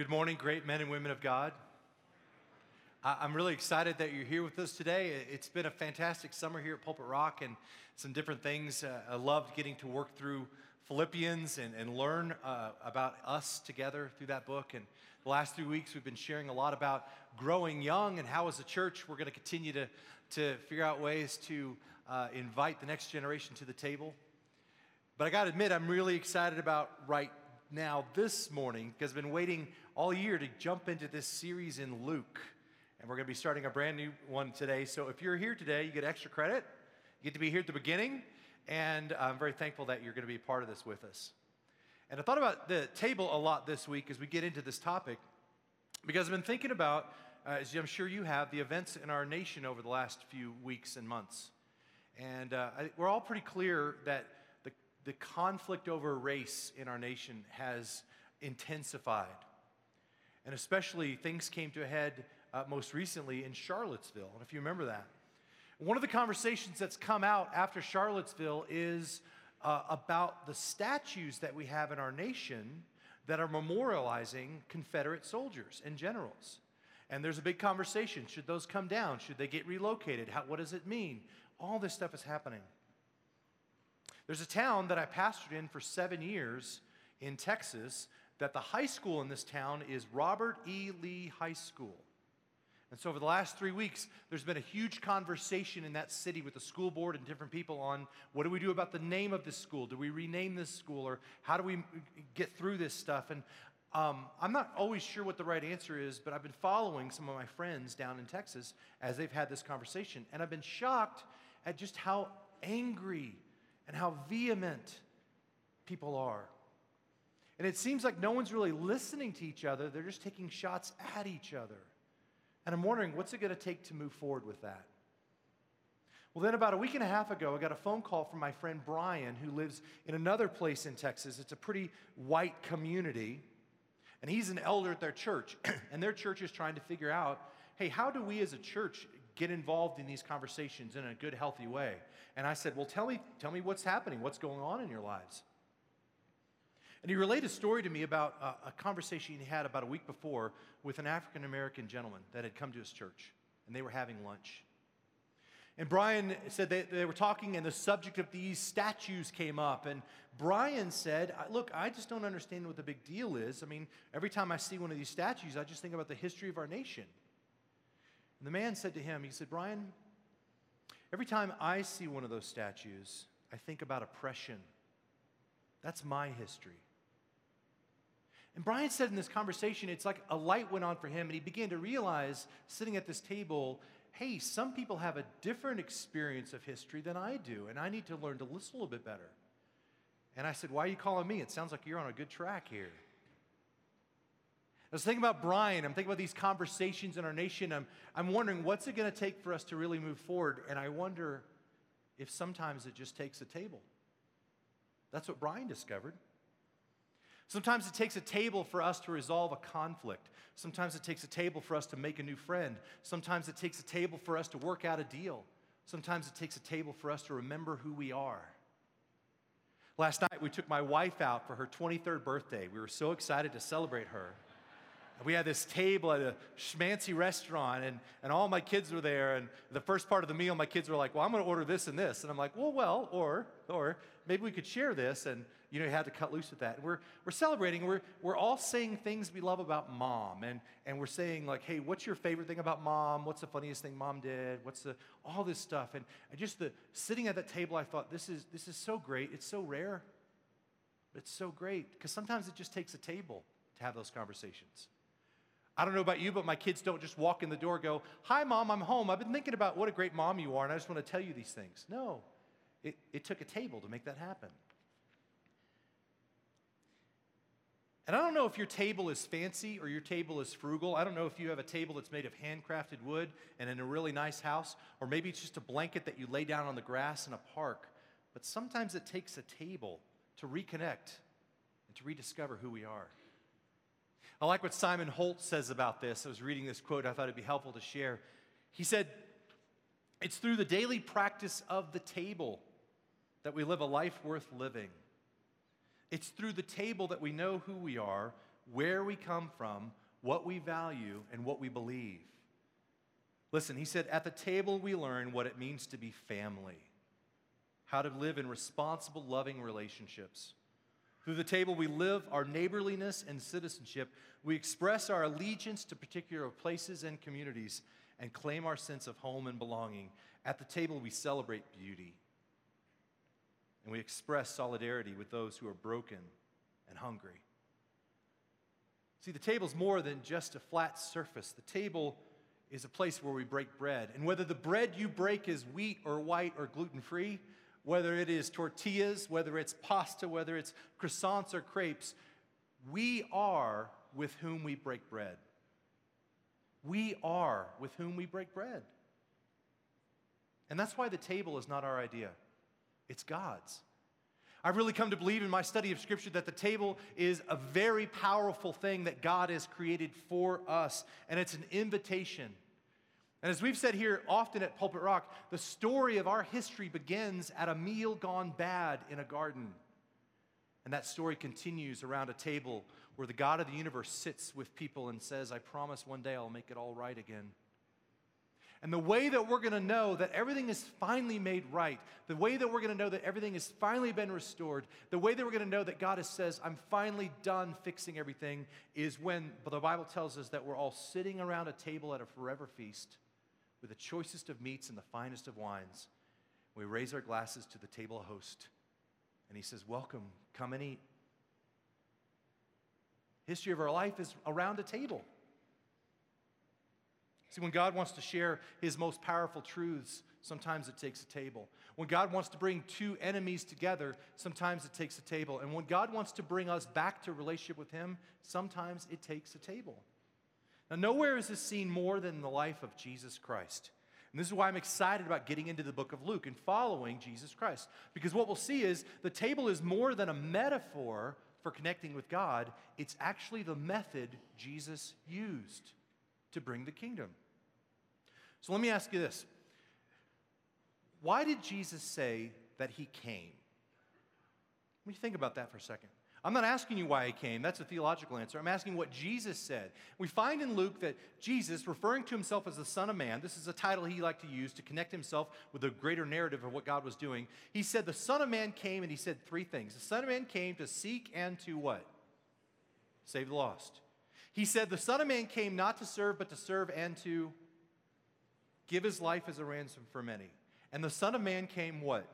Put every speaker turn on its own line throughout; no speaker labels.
good morning, great men and women of God. I'm really excited that you're here with us today. It's been a fantastic summer here at Pulpit Rock and some different things. Uh, I loved getting to work through Philippians and, and learn uh, about us together through that book. And the last three weeks, we've been sharing a lot about growing young and how, as a church, we're going to continue to, to figure out ways to uh, invite the next generation to the table. But I got to admit, I'm really excited about right now this morning because I've been waiting all year to jump into this series in Luke. And we're going to be starting a brand new one today. So if you're here today, you get extra credit. You get to be here at the beginning. And I'm very thankful that you're going to be a part of this with us. And I thought about the table a lot this week as we get into this topic because I've been thinking about, uh, as I'm sure you have, the events in our nation over the last few weeks and months. And uh, I, we're all pretty clear that the, the conflict over race in our nation has intensified. And especially things came to a head uh, most recently in Charlottesville. And if you remember that, one of the conversations that's come out after Charlottesville is uh, about the statues that we have in our nation that are memorializing Confederate soldiers and generals. And there's a big conversation. Should those come down? Should they get relocated? How, what does it mean? All this stuff is happening. There's a town that I pastored in for seven years in Texas that the high school in this town is Robert E. Lee High School. And so, over the last three weeks, there's been a huge conversation in that city with the school board and different people on what do we do about the name of this school? Do we rename this school? Or how do we get through this stuff? And um, I'm not always sure what the right answer is, but I've been following some of my friends down in Texas as they've had this conversation. And I've been shocked at just how angry and how vehement people are. And it seems like no one's really listening to each other, they're just taking shots at each other. And I'm wondering, what's it going to take to move forward with that? Well, then, about a week and a half ago, I got a phone call from my friend Brian, who lives in another place in Texas. It's a pretty white community. And he's an elder at their church. and their church is trying to figure out hey, how do we as a church get involved in these conversations in a good, healthy way? And I said, well, tell me, tell me what's happening, what's going on in your lives. And he relayed a story to me about a, a conversation he had about a week before with an African American gentleman that had come to his church, and they were having lunch. And Brian said they, they were talking, and the subject of these statues came up. And Brian said, Look, I just don't understand what the big deal is. I mean, every time I see one of these statues, I just think about the history of our nation. And the man said to him, He said, Brian, every time I see one of those statues, I think about oppression. That's my history. And Brian said in this conversation, it's like a light went on for him, and he began to realize, sitting at this table, hey, some people have a different experience of history than I do, and I need to learn to listen a little bit better. And I said, Why are you calling me? It sounds like you're on a good track here. I was thinking about Brian. I'm thinking about these conversations in our nation. I'm, I'm wondering what's it going to take for us to really move forward? And I wonder if sometimes it just takes a table. That's what Brian discovered. Sometimes it takes a table for us to resolve a conflict. Sometimes it takes a table for us to make a new friend. Sometimes it takes a table for us to work out a deal. Sometimes it takes a table for us to remember who we are. Last night, we took my wife out for her 23rd birthday. We were so excited to celebrate her. We had this table at a schmancy restaurant, and, and all my kids were there. And the first part of the meal, my kids were like, Well, I'm going to order this and this. And I'm like, Well, well, or, or maybe we could share this. And you know, you had to cut loose with that. We're, we're celebrating. We're, we're all saying things we love about mom. And, and we're saying, like, hey, what's your favorite thing about mom? What's the funniest thing mom did? What's the, all this stuff. And, and just the sitting at that table, I thought, this is, this is so great. It's so rare. It's so great because sometimes it just takes a table to have those conversations. I don't know about you, but my kids don't just walk in the door go, Hi, mom, I'm home. I've been thinking about what a great mom you are, and I just want to tell you these things. No, it, it took a table to make that happen. And I don't know if your table is fancy or your table is frugal. I don't know if you have a table that's made of handcrafted wood and in a really nice house, or maybe it's just a blanket that you lay down on the grass in a park. But sometimes it takes a table to reconnect and to rediscover who we are. I like what Simon Holt says about this. I was reading this quote, I thought it'd be helpful to share. He said, It's through the daily practice of the table that we live a life worth living. It's through the table that we know who we are, where we come from, what we value, and what we believe. Listen, he said, at the table we learn what it means to be family, how to live in responsible, loving relationships. Through the table, we live our neighborliness and citizenship. We express our allegiance to particular places and communities and claim our sense of home and belonging. At the table, we celebrate beauty and we express solidarity with those who are broken and hungry. See, the table's more than just a flat surface. The table is a place where we break bread. And whether the bread you break is wheat or white or gluten free, whether it is tortillas, whether it's pasta, whether it's croissants or crepes, we are with whom we break bread. We are with whom we break bread. And that's why the table is not our idea, it's God's. I've really come to believe in my study of Scripture that the table is a very powerful thing that God has created for us, and it's an invitation. And as we've said here often at Pulpit Rock, the story of our history begins at a meal gone bad in a garden. And that story continues around a table where the God of the universe sits with people and says, I promise one day I'll make it all right again. And the way that we're going to know that everything is finally made right, the way that we're going to know that everything has finally been restored, the way that we're going to know that God has says, I'm finally done fixing everything, is when the Bible tells us that we're all sitting around a table at a forever feast with the choicest of meats and the finest of wines. We raise our glasses to the table host, and he says, Welcome, come and eat. History of our life is around a table. See, when God wants to share his most powerful truths, sometimes it takes a table. When God wants to bring two enemies together, sometimes it takes a table. And when God wants to bring us back to relationship with him, sometimes it takes a table. Now, nowhere is this seen more than in the life of Jesus Christ. And this is why I'm excited about getting into the book of Luke and following Jesus Christ. Because what we'll see is the table is more than a metaphor for connecting with God, it's actually the method Jesus used to bring the kingdom. So let me ask you this Why did Jesus say that he came? Let me think about that for a second. I'm not asking you why he came. That's a theological answer. I'm asking what Jesus said. We find in Luke that Jesus, referring to himself as the Son of Man, this is a title he liked to use to connect himself with the greater narrative of what God was doing. He said, The Son of Man came, and he said three things. The Son of Man came to seek and to what? Save the lost. He said, The Son of Man came not to serve, but to serve and to give his life as a ransom for many. And the Son of Man came what?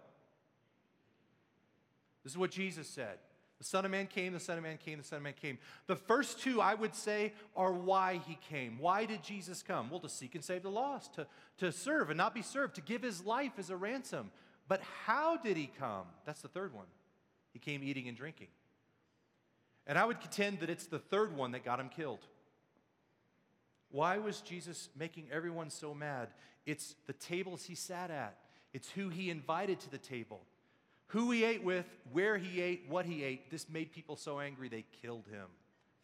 This is what Jesus said. The Son of Man came, the Son of Man came, the Son of Man came. The first two, I would say, are why he came. Why did Jesus come? Well, to seek and save the lost, to, to serve and not be served, to give his life as a ransom. But how did he come? That's the third one. He came eating and drinking. And I would contend that it's the third one that got him killed. Why was Jesus making everyone so mad? It's the tables he sat at, it's who he invited to the table. Who he ate with, where he ate, what he ate, this made people so angry they killed him.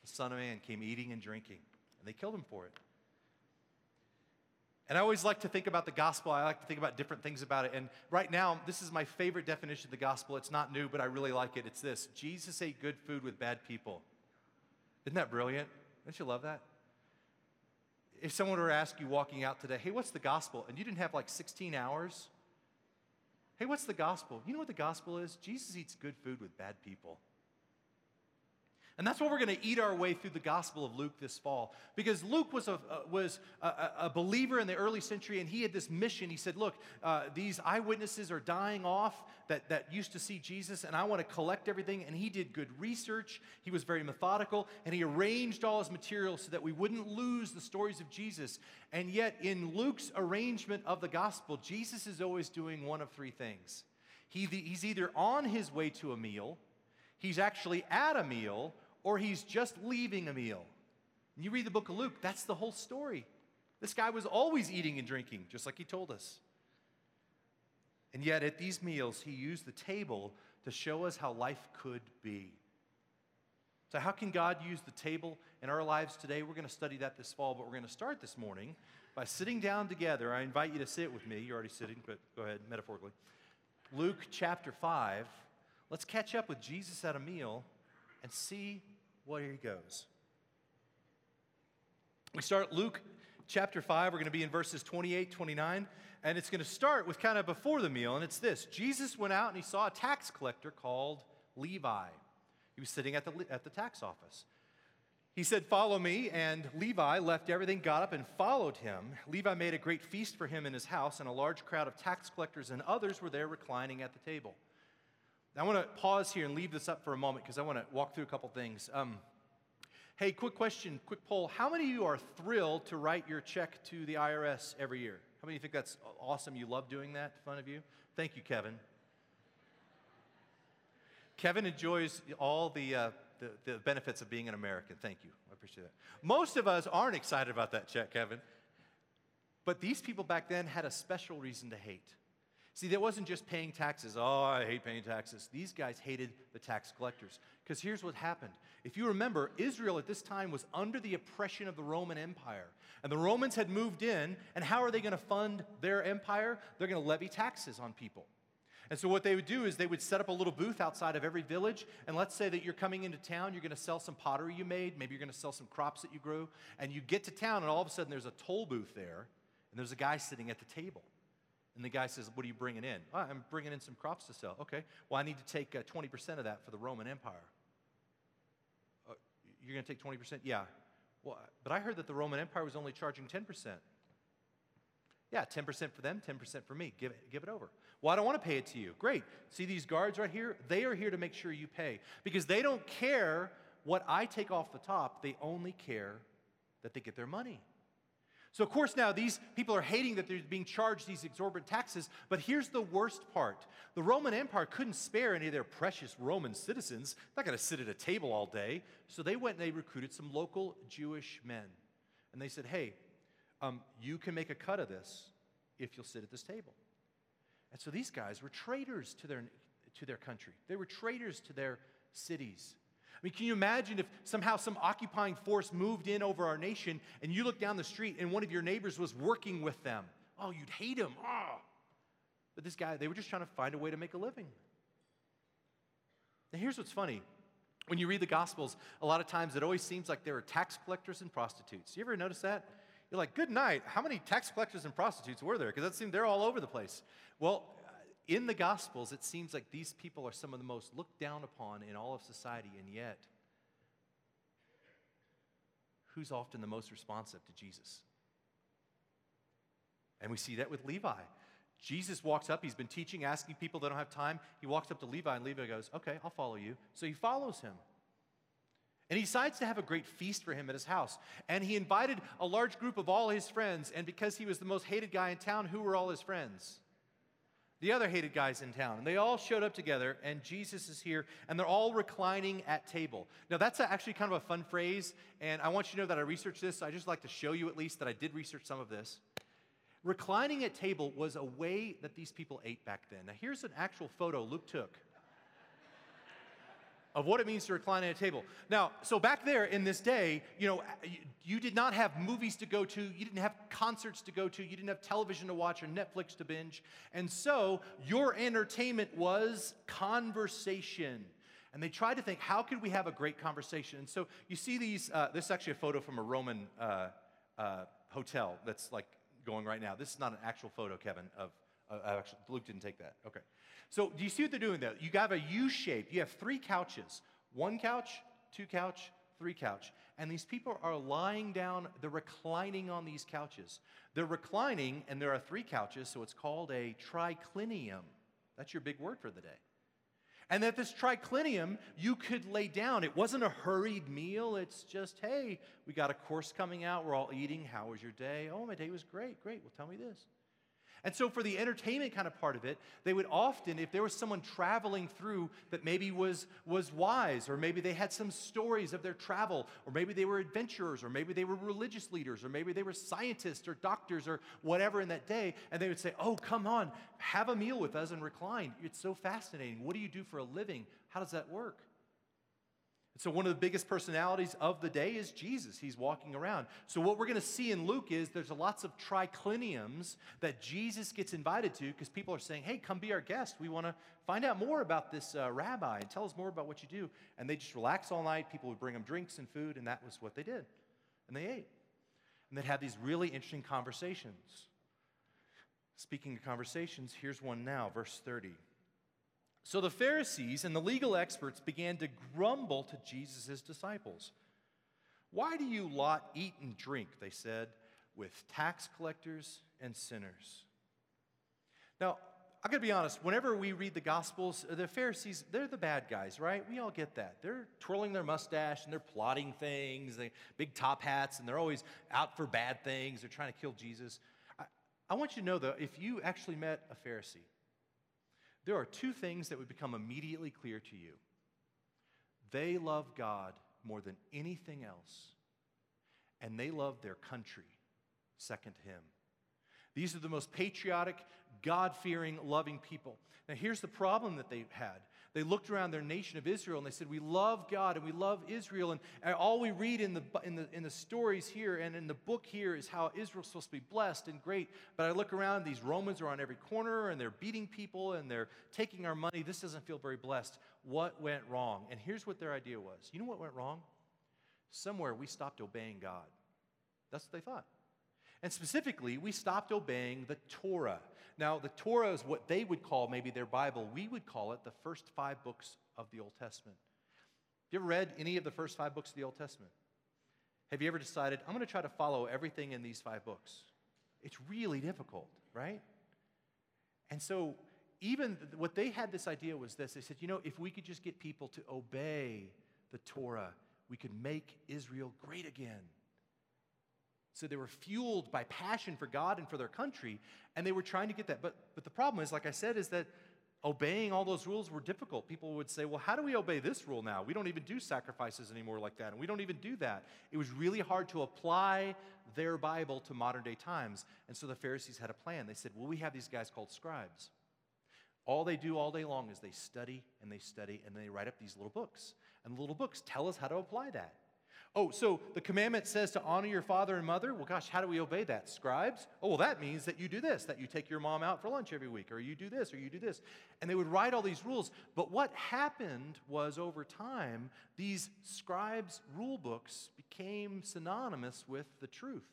The Son of Man came eating and drinking, and they killed him for it. And I always like to think about the gospel. I like to think about different things about it. And right now, this is my favorite definition of the gospel. It's not new, but I really like it. It's this Jesus ate good food with bad people. Isn't that brilliant? Don't you love that? If someone were to ask you walking out today, hey, what's the gospel? And you didn't have like 16 hours Hey, what's the gospel? You know what the gospel is? Jesus eats good food with bad people. And that's what we're going to eat our way through the Gospel of Luke this fall. Because Luke was, a, was a, a, believer in the early century, and he had this mission. He said, Look, uh, these eyewitnesses are dying off that, that used to see Jesus, and I want to collect everything. And he did good research. He was very methodical, and he arranged all his material so that we wouldn't lose the stories of Jesus. And yet, in Luke's arrangement of the Gospel, Jesus is always doing one of three things. He, he's either on his way to a meal, he's actually at a meal, or he's just leaving a meal. And you read the book of Luke, that's the whole story. This guy was always eating and drinking, just like he told us. And yet, at these meals, he used the table to show us how life could be. So, how can God use the table in our lives today? We're going to study that this fall, but we're going to start this morning by sitting down together. I invite you to sit with me. You're already sitting, but go ahead, metaphorically. Luke chapter 5. Let's catch up with Jesus at a meal and see where he goes. We start Luke chapter 5. We're going to be in verses 28, 29. And it's going to start with kind of before the meal. And it's this Jesus went out and he saw a tax collector called Levi. He was sitting at the, at the tax office. He said, Follow me. And Levi left everything, got up, and followed him. Levi made a great feast for him in his house, and a large crowd of tax collectors and others were there reclining at the table. I want to pause here and leave this up for a moment because I want to walk through a couple things. Um, hey, quick question, quick poll. How many of you are thrilled to write your check to the IRS every year? How many of you think that's awesome? You love doing that? Fun of you? Thank you, Kevin. Kevin enjoys all the, uh, the, the benefits of being an American. Thank you. I appreciate that. Most of us aren't excited about that check, Kevin. But these people back then had a special reason to hate. See, there wasn't just paying taxes. Oh, I hate paying taxes. These guys hated the tax collectors. Because here's what happened. If you remember, Israel at this time was under the oppression of the Roman Empire. And the Romans had moved in, and how are they going to fund their empire? They're going to levy taxes on people. And so, what they would do is they would set up a little booth outside of every village. And let's say that you're coming into town, you're going to sell some pottery you made, maybe you're going to sell some crops that you grew. And you get to town, and all of a sudden there's a toll booth there, and there's a guy sitting at the table. And the guy says, What are you bringing in? Oh, I'm bringing in some crops to sell. Okay. Well, I need to take uh, 20% of that for the Roman Empire. Uh, you're going to take 20%? Yeah. Well, but I heard that the Roman Empire was only charging 10%. Yeah, 10% for them, 10% for me. Give it, give it over. Well, I don't want to pay it to you. Great. See these guards right here? They are here to make sure you pay because they don't care what I take off the top. They only care that they get their money. So, of course, now these people are hating that they're being charged these exorbitant taxes, but here's the worst part the Roman Empire couldn't spare any of their precious Roman citizens. They're not going to sit at a table all day. So, they went and they recruited some local Jewish men. And they said, hey, um, you can make a cut of this if you'll sit at this table. And so these guys were traitors to their, to their country, they were traitors to their cities. I mean, can you imagine if somehow some occupying force moved in over our nation and you look down the street and one of your neighbors was working with them? Oh, you'd hate him. Oh. But this guy, they were just trying to find a way to make a living. Now, here's what's funny. When you read the Gospels, a lot of times it always seems like there are tax collectors and prostitutes. You ever notice that? You're like, good night. How many tax collectors and prostitutes were there? Because that seemed they're all over the place. Well, in the Gospels, it seems like these people are some of the most looked down upon in all of society, and yet, who's often the most responsive to Jesus? And we see that with Levi. Jesus walks up, he's been teaching, asking people that don't have time. He walks up to Levi, and Levi goes, Okay, I'll follow you. So he follows him. And he decides to have a great feast for him at his house. And he invited a large group of all his friends. And because he was the most hated guy in town, who were all his friends? The other hated guys in town. And they all showed up together, and Jesus is here, and they're all reclining at table. Now, that's actually kind of a fun phrase, and I want you to know that I researched this. So I just like to show you at least that I did research some of this. Reclining at table was a way that these people ate back then. Now, here's an actual photo Luke took of what it means to recline at a table. Now, so back there in this day, you know, you did not have movies to go to, you didn't have concerts to go to, you didn't have television to watch or Netflix to binge. And so your entertainment was conversation. And they tried to think, how could we have a great conversation? And so you see these, uh, this is actually a photo from a Roman uh, uh, hotel that's like going right now. This is not an actual photo, Kevin, of, uh, actually, Luke didn't take that. Okay. So do you see what they're doing there? You have a U shape. You have three couches. One couch, two couch, three couch. And these people are lying down, they're reclining on these couches. They're reclining, and there are three couches, so it's called a triclinium. That's your big word for the day. And that this triclinium, you could lay down. It wasn't a hurried meal. It's just, hey, we got a course coming out. We're all eating. How was your day? Oh, my day was great. Great. Well, tell me this. And so, for the entertainment kind of part of it, they would often, if there was someone traveling through that maybe was, was wise, or maybe they had some stories of their travel, or maybe they were adventurers, or maybe they were religious leaders, or maybe they were scientists or doctors or whatever in that day, and they would say, Oh, come on, have a meal with us and recline. It's so fascinating. What do you do for a living? How does that work? So, one of the biggest personalities of the day is Jesus. He's walking around. So, what we're going to see in Luke is there's lots of tricliniums that Jesus gets invited to because people are saying, Hey, come be our guest. We want to find out more about this uh, rabbi and tell us more about what you do. And they just relax all night. People would bring them drinks and food, and that was what they did. And they ate. and they'd have these really interesting conversations. Speaking of conversations, here's one now, verse 30. So the Pharisees and the legal experts began to grumble to Jesus' disciples. Why do you lot eat and drink, they said, with tax collectors and sinners? Now, I gotta be honest, whenever we read the Gospels, uh, the Pharisees, they're the bad guys, right? We all get that. They're twirling their mustache and they're plotting things, they big top hats, and they're always out for bad things. They're trying to kill Jesus. I, I want you to know, though, if you actually met a Pharisee, there are two things that would become immediately clear to you. They love God more than anything else, and they love their country second to Him. These are the most patriotic, God fearing, loving people. Now, here's the problem that they had. They looked around their nation of Israel and they said, We love God and we love Israel. And, all we read in the, in, the, in the stories here and in the book here is how Israel's supposed to be blessed and great. But I look around, these Romans are on every corner and they're beating people and they're taking our money. This doesn't feel very blessed. What went wrong? And here's what their idea was you know what went wrong? Somewhere we stopped obeying God. That's what they thought. And specifically, we stopped obeying the Torah. Now, the Torah is what they would call maybe their Bible. We would call it the first five books of the Old Testament. Have you ever read any of the first five books of the Old Testament? Have you ever decided, I'm going to try to follow everything in these five books? It's really difficult, right? And so, even what they had this idea was this they said, you know, if we could just get people to obey the Torah, we could make Israel great again. So they were fueled by passion for God and for their country, and they were trying to get that. But, but the problem is, like I said, is that obeying all those rules were difficult. People would say, well, how do we obey this rule now? We don't even do sacrifices anymore like that, and we don't even do that. It was really hard to apply their Bible to modern day times. And so the Pharisees had a plan. They said, well, we have these guys called scribes. All they do all day long is they study and they study and they write up these little books. And the little books tell us how to apply that. Oh, so the commandment says to honor your father and mother? Well, gosh, how do we obey that? Scribes? Oh, well, that means that you do this, that you take your mom out for lunch every week, or you do this, or you do this. And they would write all these rules. But what happened was over time, these scribes' rule books became synonymous with the truth.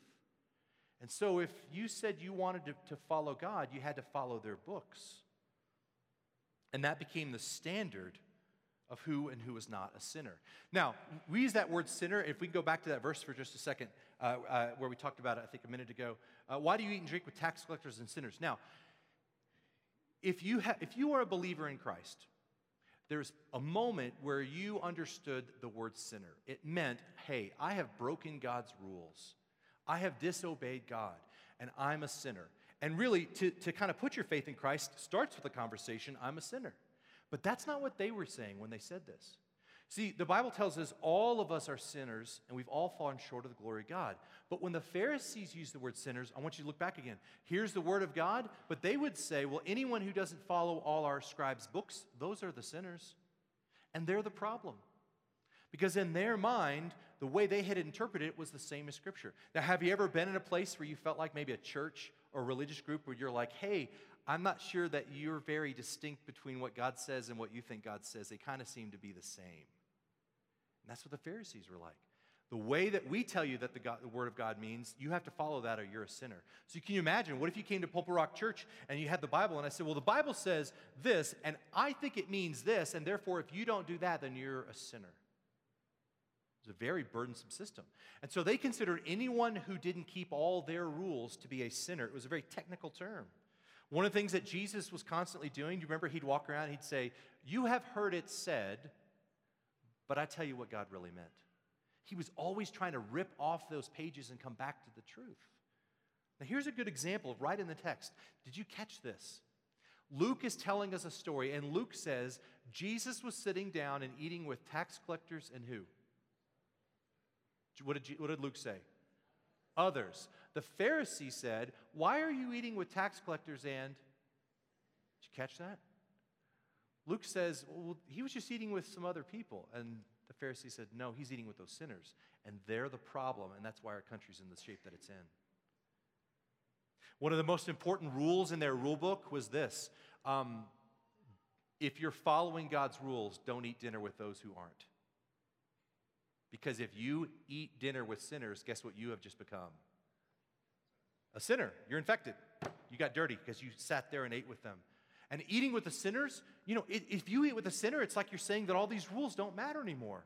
And so if you said you wanted to, to follow God, you had to follow their books. And that became the standard of who and who is not a sinner. Now, we use that word sinner. If we go back to that verse for just a second, uh, uh, where we talked about it, I think, a minute ago. Uh, why do you eat and drink with tax collectors and sinners? Now, if you, ha- if you are a believer in Christ, there's a moment where you understood the word sinner. It meant, hey, I have broken God's rules, I have disobeyed God, and I'm a sinner. And really, to, to kind of put your faith in Christ starts with the conversation, I'm a sinner. But that's not what they were saying when they said this. See, the Bible tells us all of us are sinners and we've all fallen short of the glory of God. But when the Pharisees use the word sinners, I want you to look back again. Here's the word of God, but they would say, well, anyone who doesn't follow all our scribes' books, those are the sinners. And they're the problem. Because in their mind, the way they had interpreted it was the same as Scripture. Now, have you ever been in a place where you felt like maybe a church or a religious group where you're like, hey, I'm not sure that you're very distinct between what God says and what you think God says. They kind of seem to be the same. And that's what the Pharisees were like. The way that we tell you that the, God, the, Word of God means, you have to follow that or you're a sinner. So can you imagine, what if you came to Pulpit Rock Church and you had the Bible and I said, well, the Bible says this, and I think it means this, and therefore if you don't do that, then you're a sinner. It's a very burdensome system. And so they considered anyone who didn't keep all their rules to be a sinner. It was a very technical term. One of the things that Jesus was constantly doing, do you remember he'd walk around, he'd say, You have heard it said, but I tell you what God really meant. He was always trying to rip off those pages and come back to the truth. Now, here's a good example right in the text. Did you catch this? Luke is telling us a story, and Luke says Jesus was sitting down and eating with tax collectors and who? What did, you, what did Luke say? others. The Pharisee said, Why are you eating with tax collectors and. Did you catch that? Luke says, Well, he was just eating with some other people. And the Pharisee said, No, he's eating with those sinners. And they're the problem, and that's why our country's in the shape that it's in. One of the most important rules in their rule book was this um, if you're following God's rules, don't eat dinner with those who aren't. Because if you eat dinner with sinners, guess what you have just become? A sinner. You're infected. You got dirty because you sat there and ate with them. And eating with the sinners, you know, if you eat with a sinner, it's like you're saying that all these rules don't matter anymore.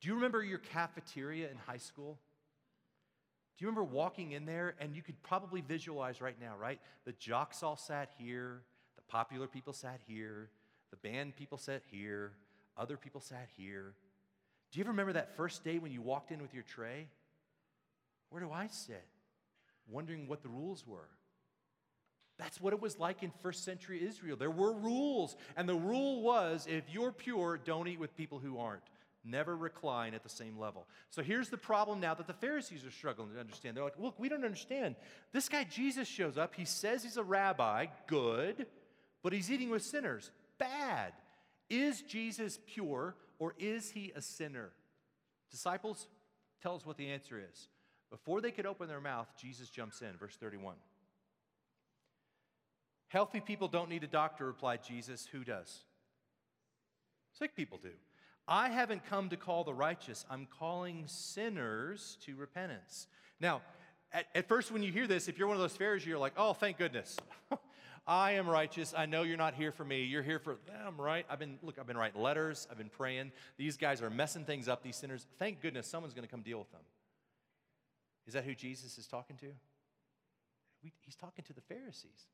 Do you remember your cafeteria in high school? Do you remember walking in there and you could probably visualize right now, right? The jocks all sat here, the popular people sat here, the band people sat here, other people sat here. Do you ever remember that first day when you walked in with your tray? Where do I sit? Wondering what the rules were. That's what it was like in first century Israel. There were rules, and the rule was if you're pure, don't eat with people who aren't. Never recline at the same level. So here's the problem now that the Pharisees are struggling to understand. They're like, look, we don't understand. This guy Jesus shows up. He says he's a rabbi, good, but he's eating with sinners, bad. Is Jesus pure or is he a sinner? Disciples, tell us what the answer is. Before they could open their mouth, Jesus jumps in, verse 31. Healthy people don't need a doctor, replied Jesus. Who does? Sick people do. I haven't come to call the righteous, I'm calling sinners to repentance. Now, at, at, first, when you hear this, if you're one of those Pharisees, you're like, oh, thank goodness. I am righteous. I know you're not here for me. You're here for them, right? I've been, look, I've been writing letters. I've been praying. These guys are messing things up, these sinners. Thank goodness someone's going to come deal with them. Is that who Jesus is talking to? He's talking to the Pharisees.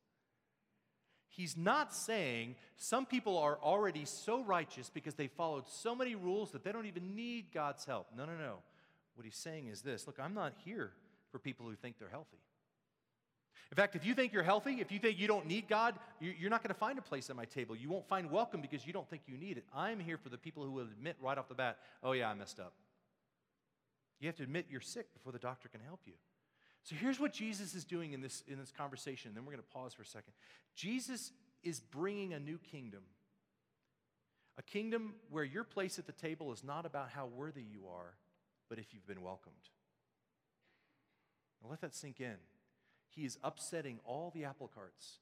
He's not saying some people are already so righteous because they followed so many rules that they don't even need God's help. No, no, no. What he's saying is this look, I'm not here for people who think they're healthy. In fact, if you think you're healthy, if you think you don't need God, you're not going to find a place at my table. You won't find welcome because you don't think you need it. I'm here for the people who will admit right off the bat, oh, yeah, I messed up. You have to admit you're sick before the doctor can help you. So here's what Jesus is doing in this, in this conversation. Then we're going to pause for a second. Jesus is bringing a new kingdom. A kingdom where your place at the table is not about how worthy you are, but if you've been welcomed. Now let that sink in. He is upsetting all the apple carts.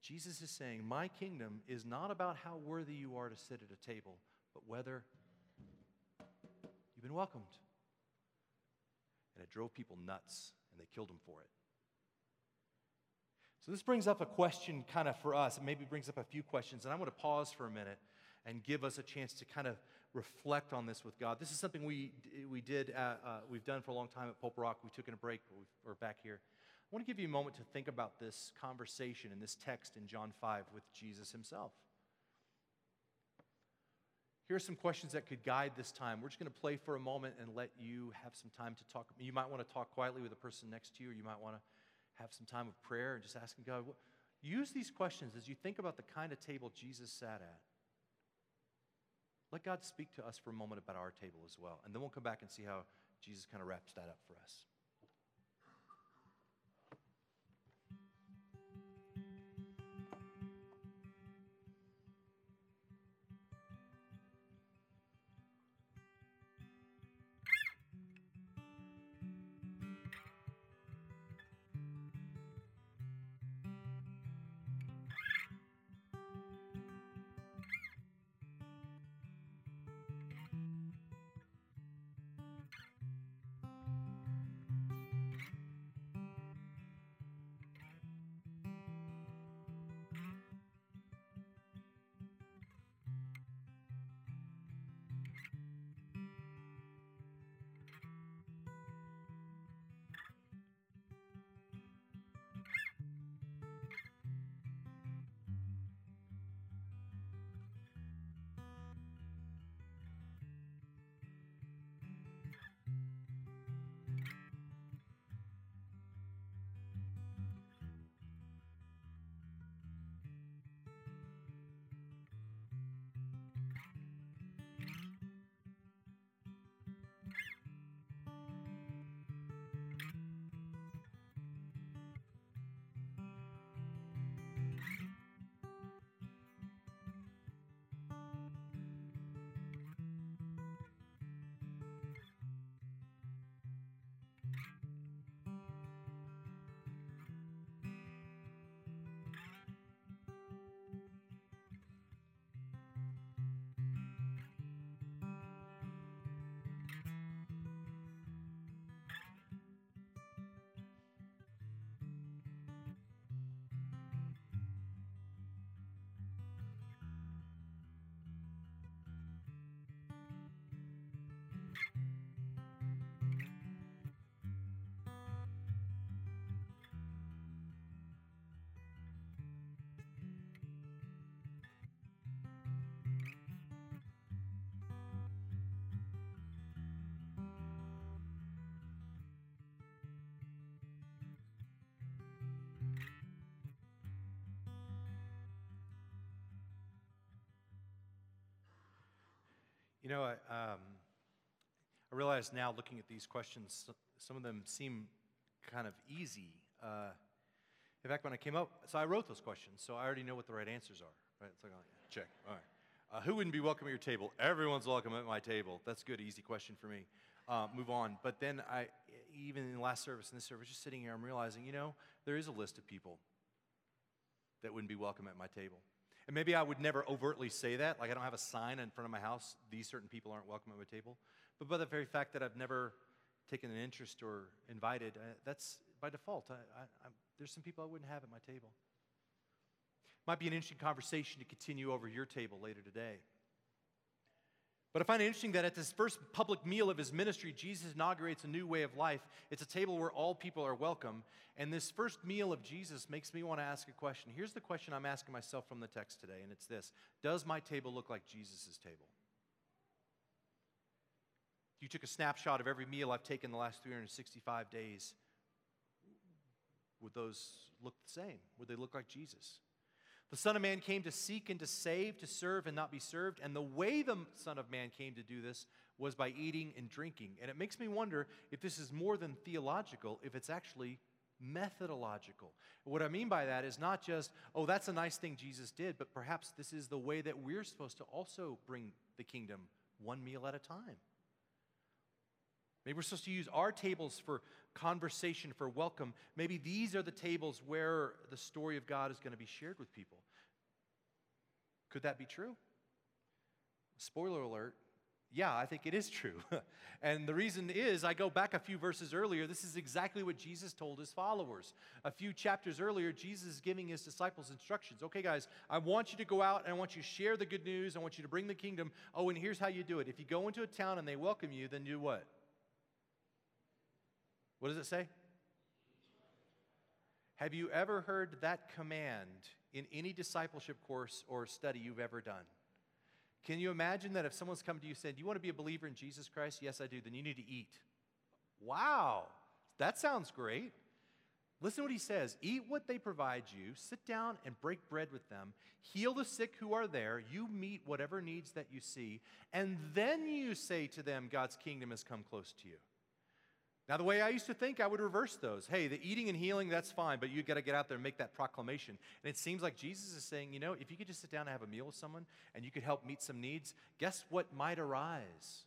Jesus is saying, My kingdom is not about how worthy you are to sit at a table, but whether you've been welcomed and it drove people nuts, and they killed him for it. So, this brings up a question kind of for us. It maybe brings up a few questions, and I want to pause for a minute and give us a chance to kind of reflect on this with God. This is something we, we did, uh, uh, we've done for a long time at Pulpit Rock. We took in a break, but we're back here. I want to give you a moment to think about this conversation and this text in John 5 with Jesus himself. Here are some questions that could guide this time. We're just going to play for a moment and let you have some time to talk. You might want to talk quietly with the person next to you, or you might want to have some time of prayer and just asking God. Use these questions as you think about the kind of table Jesus sat at. Let God speak to us for a moment about our table as well. And then we'll come back and see how Jesus kind of wraps that up for us. You know, I, um, I realize now looking at these questions, some of them seem kind of easy. Uh, in fact, when I came up, so I wrote those questions, so I already know what the right answers are. Right? It's like, oh, check. All right. Uh, who wouldn't be welcome at your table? Everyone's welcome at my table. That's good, easy question for me. Uh, move on. But then I, even in the last service, in this service, just sitting here, I'm realizing, you know, there is a list of people that wouldn't be welcome at my table. And maybe I would never overtly say that. Like I don't have a sign in front of my house, these certain people aren't welcome at my table. But by the very fact that I've never taken an interest or invited, uh, that's by default. I, I, there's some people I wouldn't have at my table. Might be an interesting conversation to continue over your table later today. But I find it interesting that at this first public meal of his ministry, Jesus inaugurates a new way of life. It's a table where all people are welcome. And this first meal of Jesus makes me want to ask a question. Here's the question I'm asking myself from the text today, and it's this Does my table look like Jesus' table? If you took a snapshot of every meal I've taken the last 365 days. Would those look the same? Would they look like Jesus? The Son of Man came to seek and to save, to serve and not be served. And the way the Son of Man came to do this was by eating and drinking. And it makes me wonder if this is more than theological, if it's actually methodological. What I mean by that is not just, oh, that's a nice thing Jesus did, but perhaps this is the way that we're supposed to also bring the kingdom one meal at a time. Maybe we're supposed to use our tables for conversation, for welcome. Maybe these are the tables where the story of God is going to be shared with people. Could that be true? Spoiler alert. Yeah, I think it is true. and the reason is, I go back a few verses earlier. This is exactly what Jesus told his followers. A few chapters earlier, Jesus is giving his disciples instructions. Okay, guys, I want you to go out and I want you to share the good news. I want you to bring the kingdom. Oh, and here's how you do it. If you go into a town and they welcome you, then do what? What does it say? Have you ever heard that command in any discipleship course or study you've ever done? Can you imagine that if someone's come to you and said, Do you want to be a believer in Jesus Christ? Yes, I do. Then you need to eat. Wow, that sounds great. Listen to what he says Eat what they provide you, sit down and break bread with them, heal the sick who are there, you meet whatever needs that you see, and then you say to them, God's kingdom has come close to you. Now, the way I used to think, I would reverse those. Hey, the eating and healing, that's fine, but you got to get out there and make that proclamation. And it seems like Jesus is saying, you know, if you could just sit down and have a meal with someone and you could help meet some needs, guess what might arise?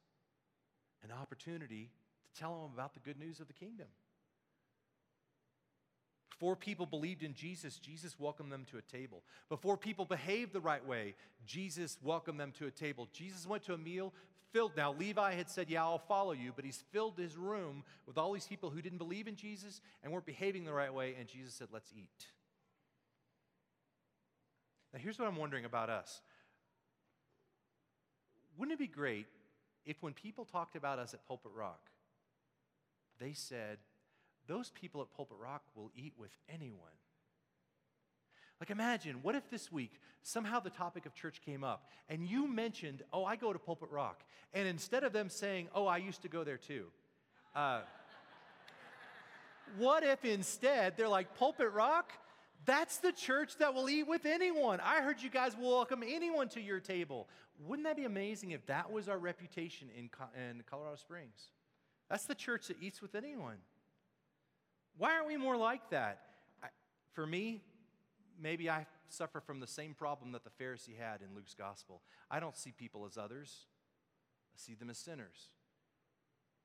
An opportunity to tell them about the good news of the kingdom. Before people believed in Jesus, Jesus welcomed them to a table. Before people behaved the right way, Jesus welcomed them to a table. Jesus went to a meal filled. Now, Levi had said, Yeah, I'll follow you, but he's filled his room with all these people who didn't believe in Jesus and weren't behaving the right way, and Jesus said, Let's eat. Now, here's what I'm wondering about us. Wouldn't it be great if, when people talked about us at Pulpit Rock, they said, Those people at Pulpit Rock will eat with anyone? Like, imagine, what if this week somehow the topic of church came up and you mentioned, oh, I go to Pulpit Rock. And instead of them saying, oh, I used to go there too, uh, what if instead they're like, Pulpit Rock? That's the church that will eat with anyone. I heard you guys will welcome anyone to your table. Wouldn't that be amazing if that was our reputation in, in Colorado Springs? That's the church that eats with anyone. Why aren't we more like that? I, for me, maybe I suffer from the same problem that the Pharisee had in Luke's gospel. I don't see people as others, I see them as sinners.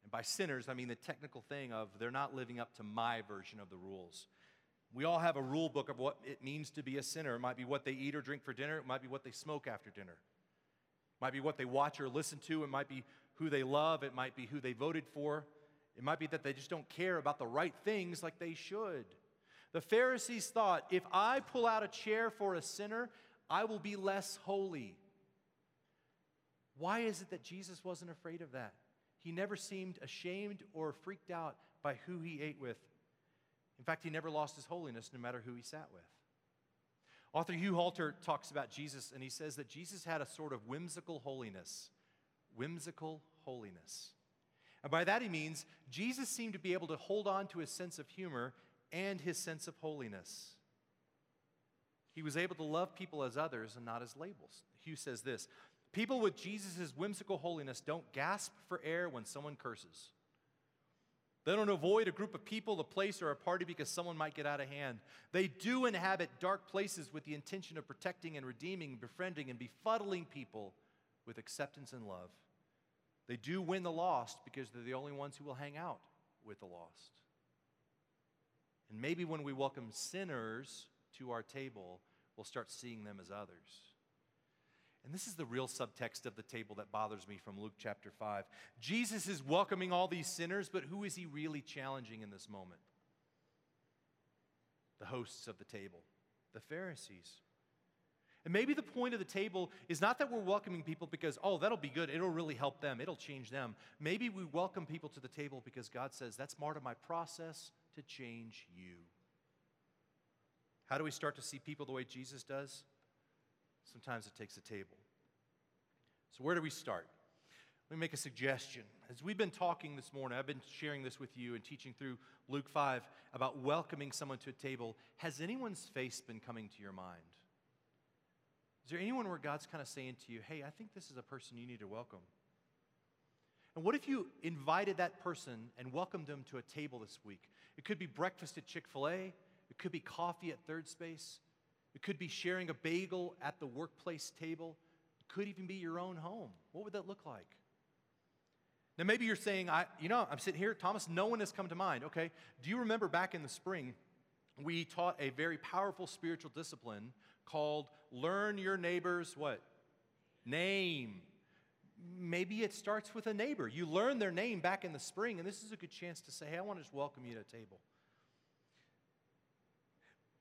And by sinners, I mean the technical thing of they're not living up to my version of the rules. We all have a rule book of what it means to be a sinner. It might be what they eat or drink for dinner, it might be what they smoke after dinner, it might be what they watch or listen to, it might be who they love, it might be who they voted for, it might be that they just don't care about the right things like they should. The Pharisees thought if I pull out a chair for a sinner, I will be less holy. Why is it that Jesus wasn't afraid of that? He never seemed ashamed or freaked out by who he ate with. In fact, he never lost his holiness no matter who he sat with. Author Hugh Halter talks about Jesus, and he says that Jesus had a sort of whimsical holiness. Whimsical holiness. And by that he means Jesus seemed to be able to hold on to his sense of humor and his sense of holiness. He was able to love people as others and not as labels. Hugh says this People with Jesus' whimsical holiness don't gasp for air when someone curses. They don't avoid a group of people, a place, or a party because someone might get out of hand. They do inhabit dark places with the intention of protecting and redeeming, befriending, and befuddling people with acceptance and love. They do win the lost because they're the only ones who will hang out with the lost. And maybe when we welcome sinners to our table, we'll start seeing them as others. And this is the real subtext of the table that bothers me from Luke chapter 5. Jesus is welcoming all these sinners, but who is he really challenging in this moment? The hosts of the table, the Pharisees. And maybe the point of the table is not that we're welcoming people because, oh, that'll be good. It'll really help them. It'll change them. Maybe we welcome people to the table because God says, that's part of my process to change you. How do we start to see people the way Jesus does? Sometimes it takes a table. So, where do we start? Let me make a suggestion. As we've been talking this morning, I've been sharing this with you and teaching through Luke 5 about welcoming someone to a table. Has anyone's face been coming to your mind? Is there anyone where God's kind of saying to you, hey, I think this is a person you need to welcome? And what if you invited that person and welcomed them to a table this week? It could be breakfast at Chick fil A, it could be coffee at Third Space, it could be sharing a bagel at the workplace table. It could even be your own home. What would that look like? Now, maybe you're saying, I, you know, I'm sitting here, Thomas, no one has come to mind. Okay. Do you remember back in the spring, we taught a very powerful spiritual discipline called Learn Your Neighbor's what? Name. Maybe it starts with a neighbor. You learn their name back in the spring, and this is a good chance to say, hey, I want to just welcome you to a table.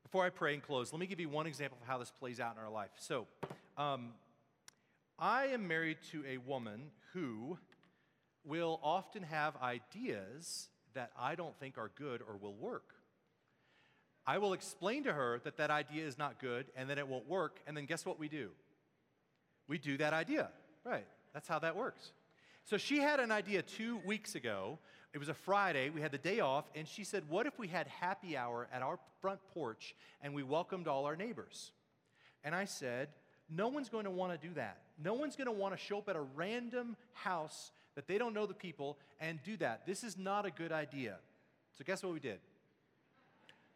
Before I pray and close, let me give you one example of how this plays out in our life. So, um, I am married to a woman who will often have ideas that I don't think are good or will work. I will explain to her that that idea is not good and that it won't work, and then guess what we do? We do that idea. Right. That's how that works. So she had an idea two weeks ago it was a Friday, we had the day off, and she said, What if we had happy hour at our front porch and we welcomed all our neighbors? And I said, No one's going to want to do that. No one's going to want to show up at a random house that they don't know the people and do that. This is not a good idea. So, guess what we did?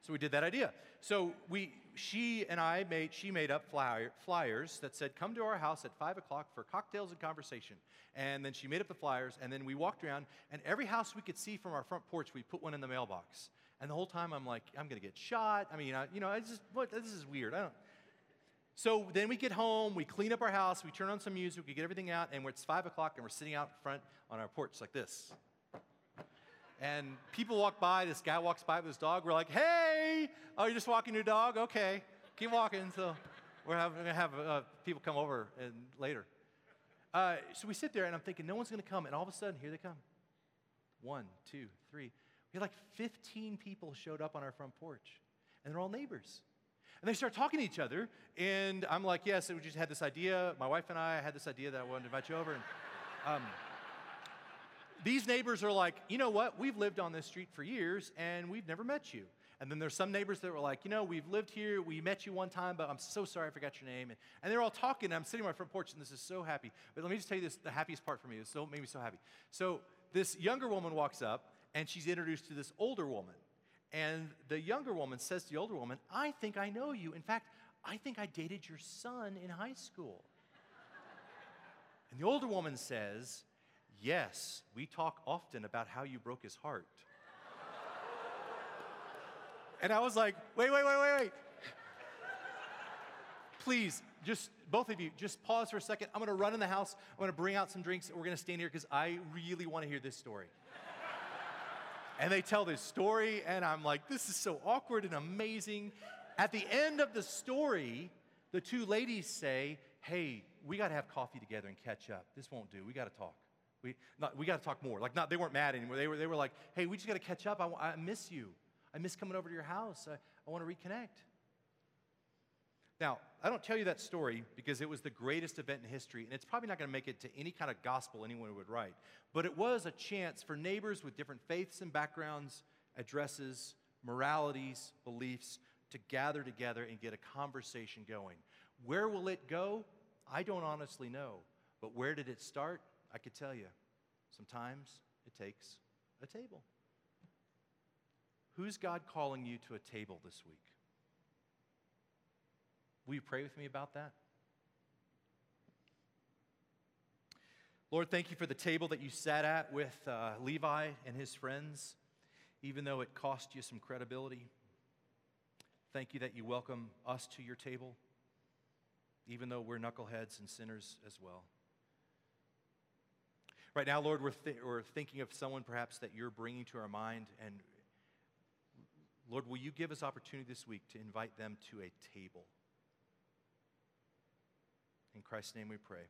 So we did that idea. So we, she and I made, she made up flyer, flyers that said, come to our house at five o'clock for cocktails and conversation. And then she made up the flyers, and then we walked around, and every house we could see from our front porch, we put one in the mailbox. And the whole time I'm like, I'm gonna get shot. I mean, I, you know, I just, what, this is weird. I don't. So then we get home, we clean up our house, we turn on some music, we get everything out, and it's five o'clock, and we're sitting out front on our porch like this and people walk by. This guy walks by with his dog. We're like, "Hey, oh, you're just walking your dog? Okay, keep walking." So we're having, gonna have uh, people come over and later. Uh, so we sit there, and I'm thinking, no one's going to come, and all of a sudden, here they come. One, two, three. We had like 15 people showed up on our front porch, and they're all neighbors. And they start talking to each other, and I'm like, yes, we just had this idea. My wife and I had this idea that I wanted to invite you over. And, um, these neighbors are like, you know what? We've lived on this street for years and we've never met you. And then there's some neighbors that were like, you know, we've lived here, we met you one time, but I'm so sorry I forgot your name. And, and they're all talking. And I'm sitting on my front porch, and this is so happy. But let me just tell you this the happiest part for me. It so, made me so happy. So this younger woman walks up, and she's introduced to this older woman. And the younger woman says to the older woman, I think I know you. In fact, I think I dated your son in high school. and the older woman says, Yes, we talk often about how you broke his heart. and I was like, Wait, wait, wait, wait, wait. Please, just both of you, just pause for a second. I'm gonna run in the house. I'm gonna bring out some drinks. We're gonna stand here because I really wanna hear this story. and they tell this story, and I'm like, This is so awkward and amazing. At the end of the story, the two ladies say, Hey, we gotta have coffee together and catch up. This won't do. We gotta talk. We, we got to talk more. Like, not, they weren't mad anymore. They were, they were like, hey, we just got to catch up. I, I miss you. I miss coming over to your house. I, I want to reconnect. Now, I don't tell you that story because it was the greatest event in history, and it's probably not going to make it to any kind of gospel anyone would write. But it was a chance for neighbors with different faiths and backgrounds, addresses, moralities, beliefs to gather together and get a conversation going. Where will it go? I don't honestly know. But where did it start? I could tell you. Sometimes it takes a table. Who's God calling you to a table this week? Will you pray with me about that? Lord, thank you for the table that you sat at with uh, Levi and his friends, even though it cost you some credibility. Thank you that you welcome us to your table, even though we're knuckleheads and sinners as well. Right now, Lord, we're, th- we're thinking of someone perhaps that you're bringing to our mind. And Lord, will you give us opportunity this week to invite them to a table? In Christ's name we pray.